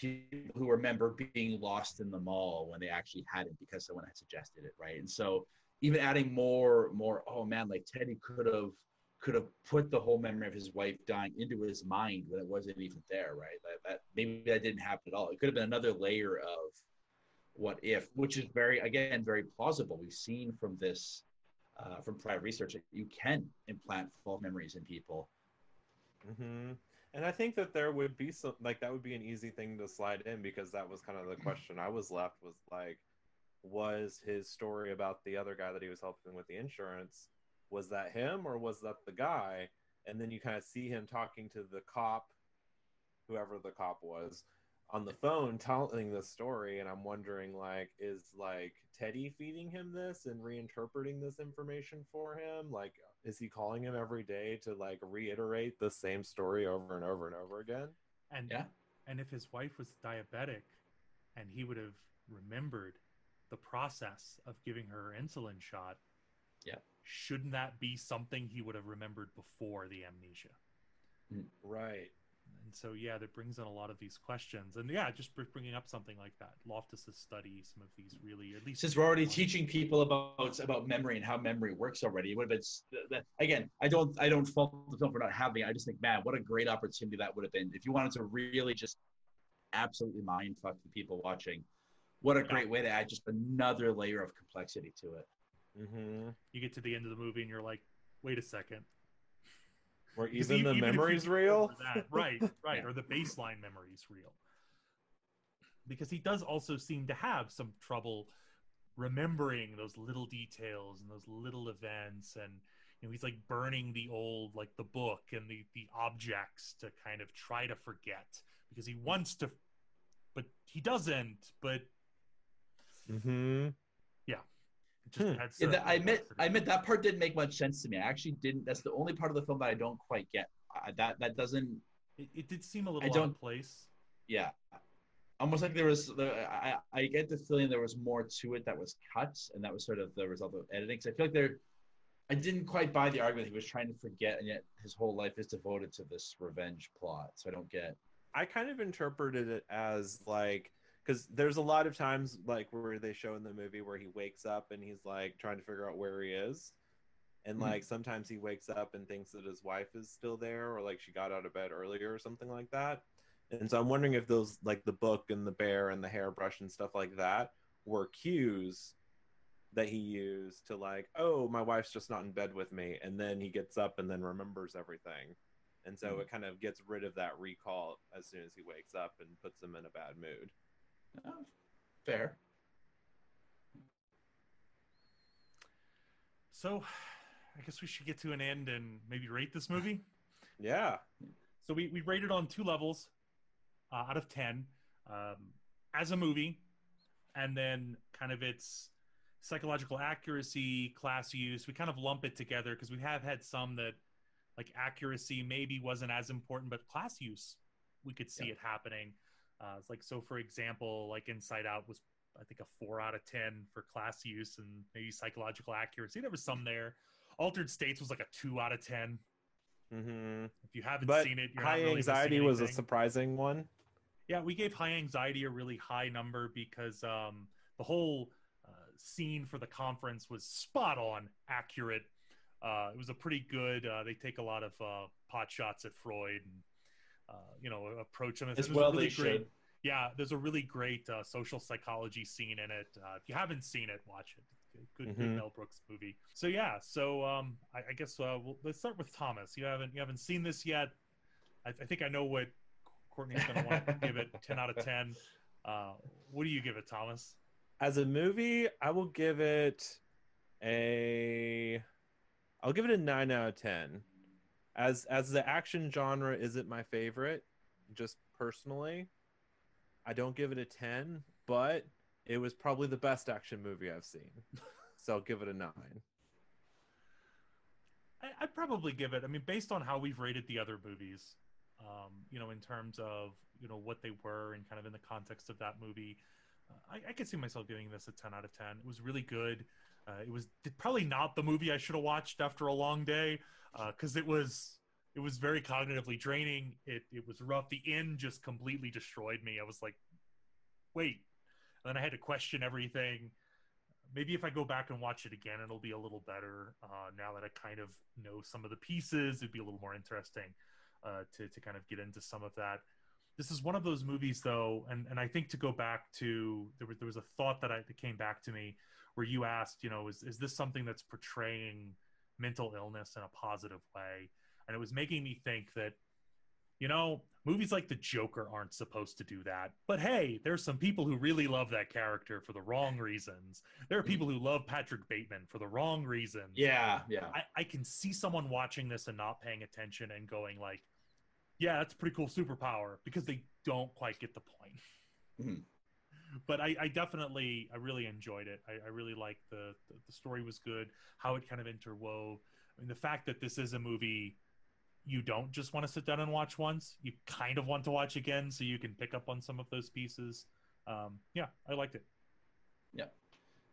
people who remember being lost in the mall when they actually hadn't because someone had suggested it, right? And so even adding more more oh man, like Teddy could have could have put the whole memory of his wife dying into his mind when it wasn't even there, right? That, that maybe that didn't happen at all. It could have been another layer of what if, which is very again very plausible. We've seen from this uh, from prior research that you can implant false memories in people. hmm And I think that there would be some like that would be an easy thing to slide in because that was kind of the mm-hmm. question I was left was like, was his story about the other guy that he was helping with the insurance, was that him or was that the guy? And then you kind of see him talking to the cop, whoever the cop was, on the phone telling this story, and I'm wondering like, is like Teddy feeding him this and reinterpreting this information for him? Like, is he calling him every day to like reiterate the same story over and over and over again? and Yeah. and if his wife was diabetic and he would have remembered the process of giving her her insulin shot Yeah. shouldn't that be something he would have remembered before the amnesia hmm. Right. And so yeah that brings in a lot of these questions and yeah just bringing up something like that loftus's study some of these really at least Since we're already teaching people about about memory and how memory works already, it would have been s- again. I don't I don't fault the film for not having. it. I just think, man, what a great opportunity that would have been if you wanted to really just absolutely mind fuck the people watching. What a great way to add just another layer of complexity to it. Mm-hmm. you get to the end of the movie and you're like wait a second Because even e- the you memories real? that- right right Yeah. or the baseline memories real because he does also seem to have some trouble remembering those little details and those little events and you know he's like burning the old like the book and the the objects to kind of try to forget because he wants to but he doesn't but Mm-hmm. It just Hmm. adds Yeah, to that, I admit. I admit that part didn't make much sense to me. I actually didn't. That's the only part of the film that I don't quite get. I, that that doesn't. it, it did seem a little I don't- of place Yeah, almost like there was. The, I I get the feeling there was more to it that was cut, and that was sort of the result of editing. Because I feel like there, I didn't quite buy the argument he was trying to forget, and yet his whole life is devoted to this revenge plot. So I don't get. I kind of interpreted it as like because there's a lot of times like where they show in the movie where he wakes up and he's like trying to figure out where he is. And Mhm. like sometimes he wakes up and thinks that his wife is still there or like she got out of bed earlier or something like that. And so i'm wondering if those like the book and the bear and the hairbrush and stuff like that were cues that he used to like oh my wife's just not in bed with me. And then he gets up and then remembers everything. And so Mhm. it kind of gets rid of that recall as soon as he wakes up and puts him in a bad mood Oh, Fair. So, I guess we should get to an end and maybe rate this movie. Yeah. So we we rated on two levels uh, out of ten um, as a movie, and then kind of its psychological accuracy, class use. We kind of lump it together because we have had some that like accuracy maybe wasn't as important, but class use we could see it happening. Uh, it's like so, for example, like Inside Out was I think a four out of ten for class use and maybe psychological accuracy. There was some there. Altered States was like a two out of ten. hmm If you haven't But seen it, you're high really anxiety was a surprising one. Yeah, we gave high anxiety a really high number because um, the whole uh, scene for the conference was spot on accurate. Uh, it was a pretty good. Uh, they take a lot of uh, pot shots at Freud and uh, you know approach him As well really they great, should. Yeah, there's a really great uh, social psychology scene in it. Uh, if you haven't seen it, watch it. Good, good Mhm. Mel Brooks movie. So yeah, so um, I, I guess uh, we'll, let's start with Thomas. You haven't you haven't seen this yet. I, I think I know what Courtney's going to want to give it 10 out of 10. Uh, what do you give it, Thomas? As a movie, I will give it a I'll give it a 9 out of 10. As as the action genre isn't my favorite, just personally, I don't give it a 10, but it was probably the best action movie I've seen. So I'll give it a 9. I, I'd probably give it. I mean, based on how we've rated the other movies, um, you know, in terms of you know what they were and kind of in the context of that movie, uh, I, I could see myself giving this a ten out of ten. It was really good. Uh, it was probably not the movie I should have watched after a long day because it was it was very cognitively draining. It it was rough. The end just completely destroyed me. I was like, wait, and then I had to question everything maybe if I go back and watch it again, it'll be a little better. Uh, now that I kind of know some of the pieces, it'd be a little more interesting uh, to to kind of get into some of that. This is one of those movies, though, and, and I think to go back to there was there was a thought that I that came back to me where you asked, you know, is is this something that's portraying mental illness in a positive way? And it was making me think that, you know, movies like The Joker aren't supposed to do that. But hey, there's some people who really love that character for the wrong reasons. There are people who love Patrick Bateman for the wrong reasons. Yeah, yeah. I, I can see someone watching this and not paying attention and going like, "Yeah, that's a pretty cool superpower," because they don't quite get the point. Mhm. But I, I definitely, I really enjoyed it. I, I really liked the, the the story was good, how it kind of interwove. I mean, the fact that this is a movie you don't just want to sit down and watch once. You kind of want to watch again so you can pick up on some of those pieces. Um, yeah, I liked it. Yeah,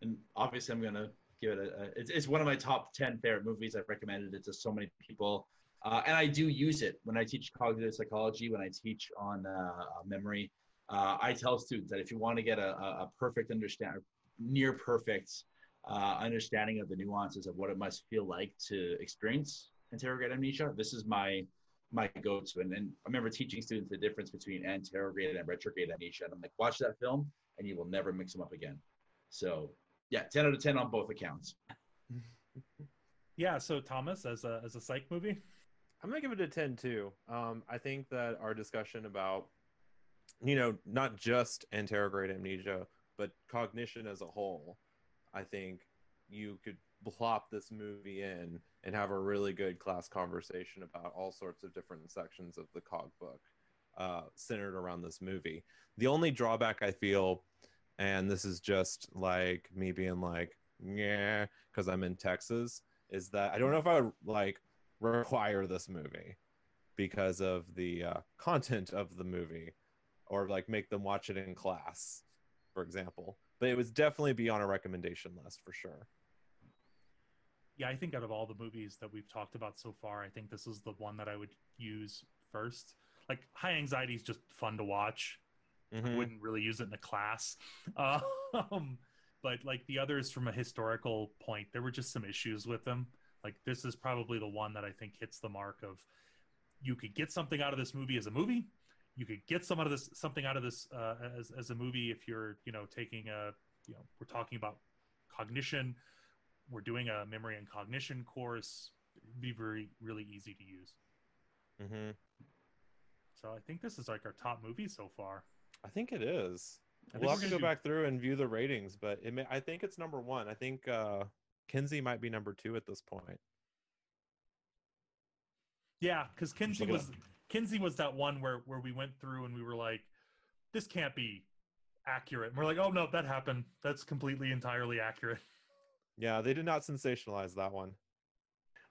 and obviously I'm gonna give it a. a it's, it's one of my top ten favorite movies. I've recommended it to so many people, uh, and I do use it when I teach cognitive psychology. When I teach on uh, memory, uh, I tell students that if you want to get a, a, a perfect understand, near perfect uh, understanding of the nuances of what it must feel like to experience anterograde amnesia, this is my my go-to. And, and I remember teaching students the difference between anterograde and retrograde amnesia, and I'm like, watch that film, and you will never mix them up again. So yeah, 10 out of 10 on both accounts. Yeah. So Thomas, as a as a psych movie, I'm gonna give it a 10 too. Um, I think that our discussion about, you know, not just anterograde amnesia, but cognition as a whole, I think you could plop this movie in and have a really good class conversation about all sorts of different sections of the cog book uh, centered around this movie. The only drawback I feel, and this is just like me being like, yeah, because I'm in Texas, is that I don't know if I would like require this movie because of the uh, content of the movie or like make them watch it in class for example but it would definitely be on a recommendation list for sure yeah, I think out of all the movies that we've talked about so far, I think this is the one that I would use first. Like High Anxiety is just fun to watch. I Mhm. wouldn't really use it in a class. Um, but like the others from a historical point, there were just some issues with them. Like this is probably the one that I think hits the mark of you could get something out of this movie as a movie. You could get some out of this something out of this uh, as as a movie if you're you know taking a you know we're talking about cognition. We're doing a memory and cognition course. It'd be very really easy to use. Mhm. So I think this is like our top movie so far. i think it is I we'll have to go do- back through and view the ratings, but it may, I think it's number one. I think uh, Kinsey might be number two at this point. Yeah, because Kinsey was Kinsey was that one where where we went through and we were like, this can't be accurate. And we're like, oh no, that happened. That's completely entirely accurate. Yeah, they did not sensationalize that one.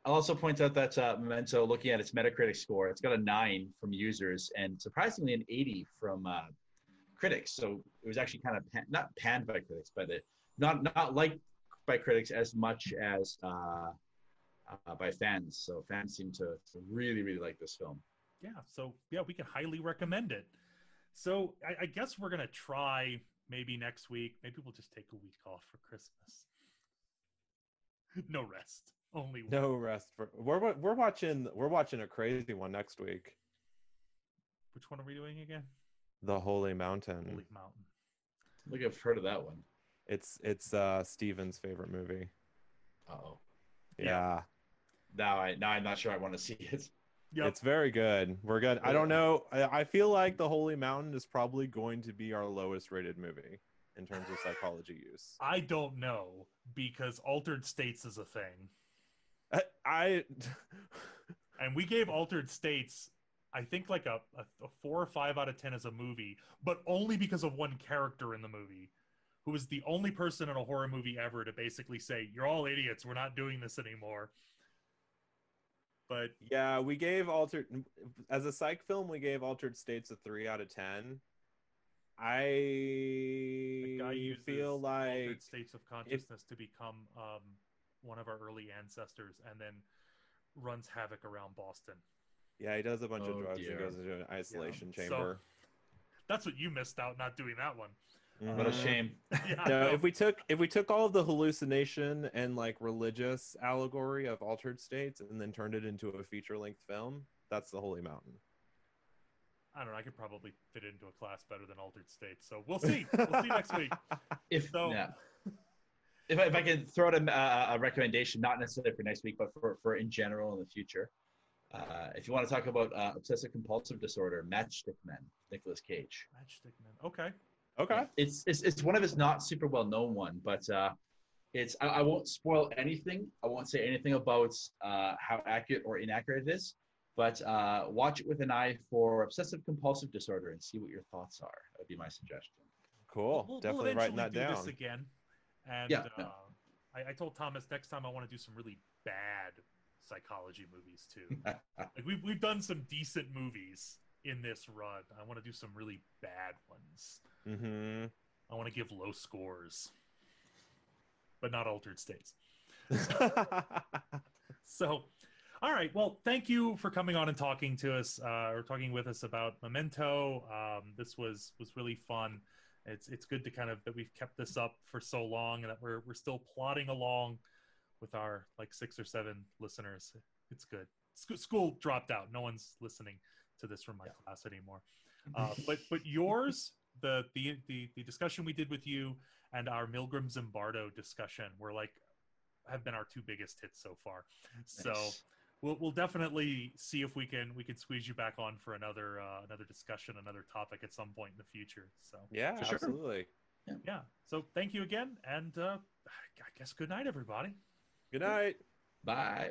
I'll also point out that uh, Memento, looking at its Metacritic score, it's got a nine from users and surprisingly an 80 from uh, critics. So it was actually kind of pan- not panned by critics, but it, not not liked by critics as much as uh, uh, by fans. So fans seem to, to really really like this film. Yeah, so yeah, we can highly recommend it. So I, I guess we're gonna try maybe next week. Maybe we'll just take a week off for Christmas. no rest, only work. No rest for we're we're watching we're watching a crazy one next week. Which one are we doing again? The Holy Mountain. Holy Mountain. I think I've heard of that one. It's it's uh Steven's favorite movie. Oh, Yeah. Yeah. now I now I'm not sure I want to see it. Yep. It's very good. We're good. I don't know. I, I feel like The Holy Mountain is probably going to be our lowest rated movie in terms of psychology use. I don't know because altered states is a thing. Uh, I, I and we gave altered states i think like a, a, a four or five out of ten as a movie but only because of one character in the movie who was the only person in a horror movie ever to basically say you're all idiots we're not doing this anymore but yeah, we gave altered as a psych film. We gave Altered States a three out of ten. the guy I uses feel like altered states of consciousness to become um, one of our early ancestors and then runs havoc around boston yeah, he does a bunch Oh, of drugs dear. and goes into an isolation So- chamber. that's what you missed out not doing that one What a Mhm. shame. yeah, no, if we took if we took all of the hallucination and like religious allegory of altered states and then turned it into a feature length film, that's the Holy Mountain. I don't know. I could probably fit it into a class better than Altered States. So we'll see. We'll see next week. If So- yeah. if I, if I could throw out a, a, a recommendation, not necessarily for next week, but for, for in general in the future, uh, if you want to talk about uh, obsessive compulsive disorder, Matchstick Men, Nicolas Cage. Matchstick Men. Okay. Okay. It's, it's it's one of his not super well known one, but uh, it's I, I won't spoil anything. I won't say anything about uh, how accurate or inaccurate it is, but uh, watch it with an eye for obsessive compulsive disorder and see what your thoughts are. That would be my suggestion. Cool. We'll, Definitely we'll writing eventually that do down. this again. And Yeah, uh, yeah. I, I told Thomas next time I want to do some really bad psychology movies too. like we've we've done some decent movies in this run. I want to do some really bad ones. Mm-hmm. I want to give low scores, but not altered states. So, all right. Well, thank you for coming on and talking to us, uh, or talking with us about Memento. Um, this was was really fun. It's it's good to kind of that we've kept this up for so long, and that we're we're still plodding along with our like six or seven listeners. It's good. Sc- school dropped out. No one's listening to this from my class anymore. Uh, but but yours, the, the the the discussion we did with you, and our Milgram Zimbardo discussion were like have been our two biggest hits so far. So we'll we'll definitely see if we can we can squeeze you back on for another uh, another discussion, another topic at some point in the future. So yeah, For sure. absolutely. yeah. So thank you again, and uh, I guess good night, everybody. Good night. Bye.